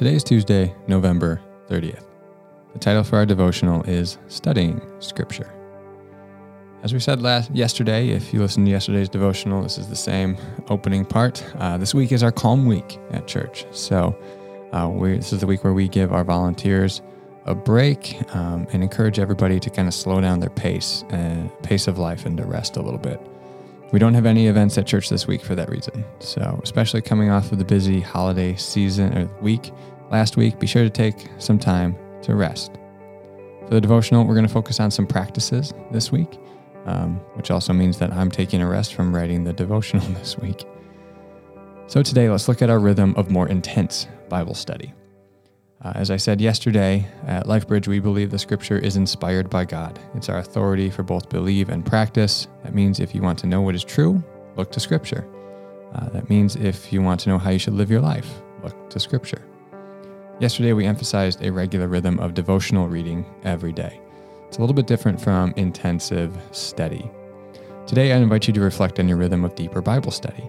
Today is Tuesday, November 30th. The title for our devotional is Studying Scripture. As we said last yesterday, if you listened to yesterday's devotional, this is the same opening part. Uh, this week is our calm week at church. So uh, we, this is the week where we give our volunteers a break um, and encourage everybody to kind of slow down their pace, uh, pace of life, and to rest a little bit. We don't have any events at church this week for that reason. So, especially coming off of the busy holiday season or week last week, be sure to take some time to rest. For the devotional, we're going to focus on some practices this week, um, which also means that I'm taking a rest from writing the devotional this week. So, today, let's look at our rhythm of more intense Bible study. Uh, as I said yesterday, at LifeBridge, we believe the scripture is inspired by God. It's our authority for both believe and practice. That means if you want to know what is true, look to scripture. Uh, that means if you want to know how you should live your life, look to scripture. Yesterday, we emphasized a regular rhythm of devotional reading every day. It's a little bit different from intensive study. Today, I invite you to reflect on your rhythm of deeper Bible study.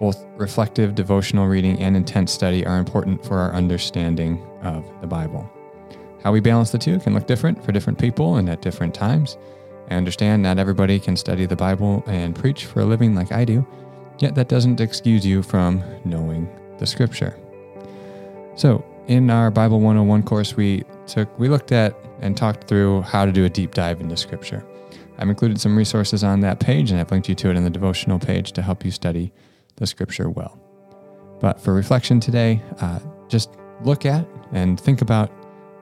Both reflective devotional reading and intense study are important for our understanding of the Bible. How we balance the two can look different for different people and at different times. I understand not everybody can study the Bible and preach for a living like I do, yet that doesn't excuse you from knowing the scripture. So, in our Bible 101 course, we took we looked at and talked through how to do a deep dive into scripture. I've included some resources on that page and I've linked you to it in the devotional page to help you study the scripture well. But for reflection today, uh, just look at and think about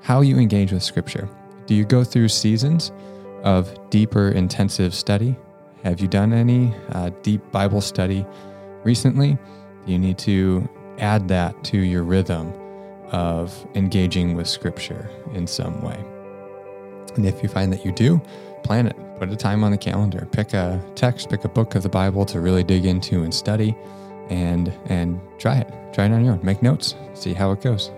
how you engage with scripture. Do you go through seasons of deeper, intensive study? Have you done any uh, deep Bible study recently? Do you need to add that to your rhythm of engaging with scripture in some way? And if you find that you do, plan it. Put a time on the calendar. Pick a text, pick a book of the Bible to really dig into and study and and try it. Try it on your own. Make notes. See how it goes.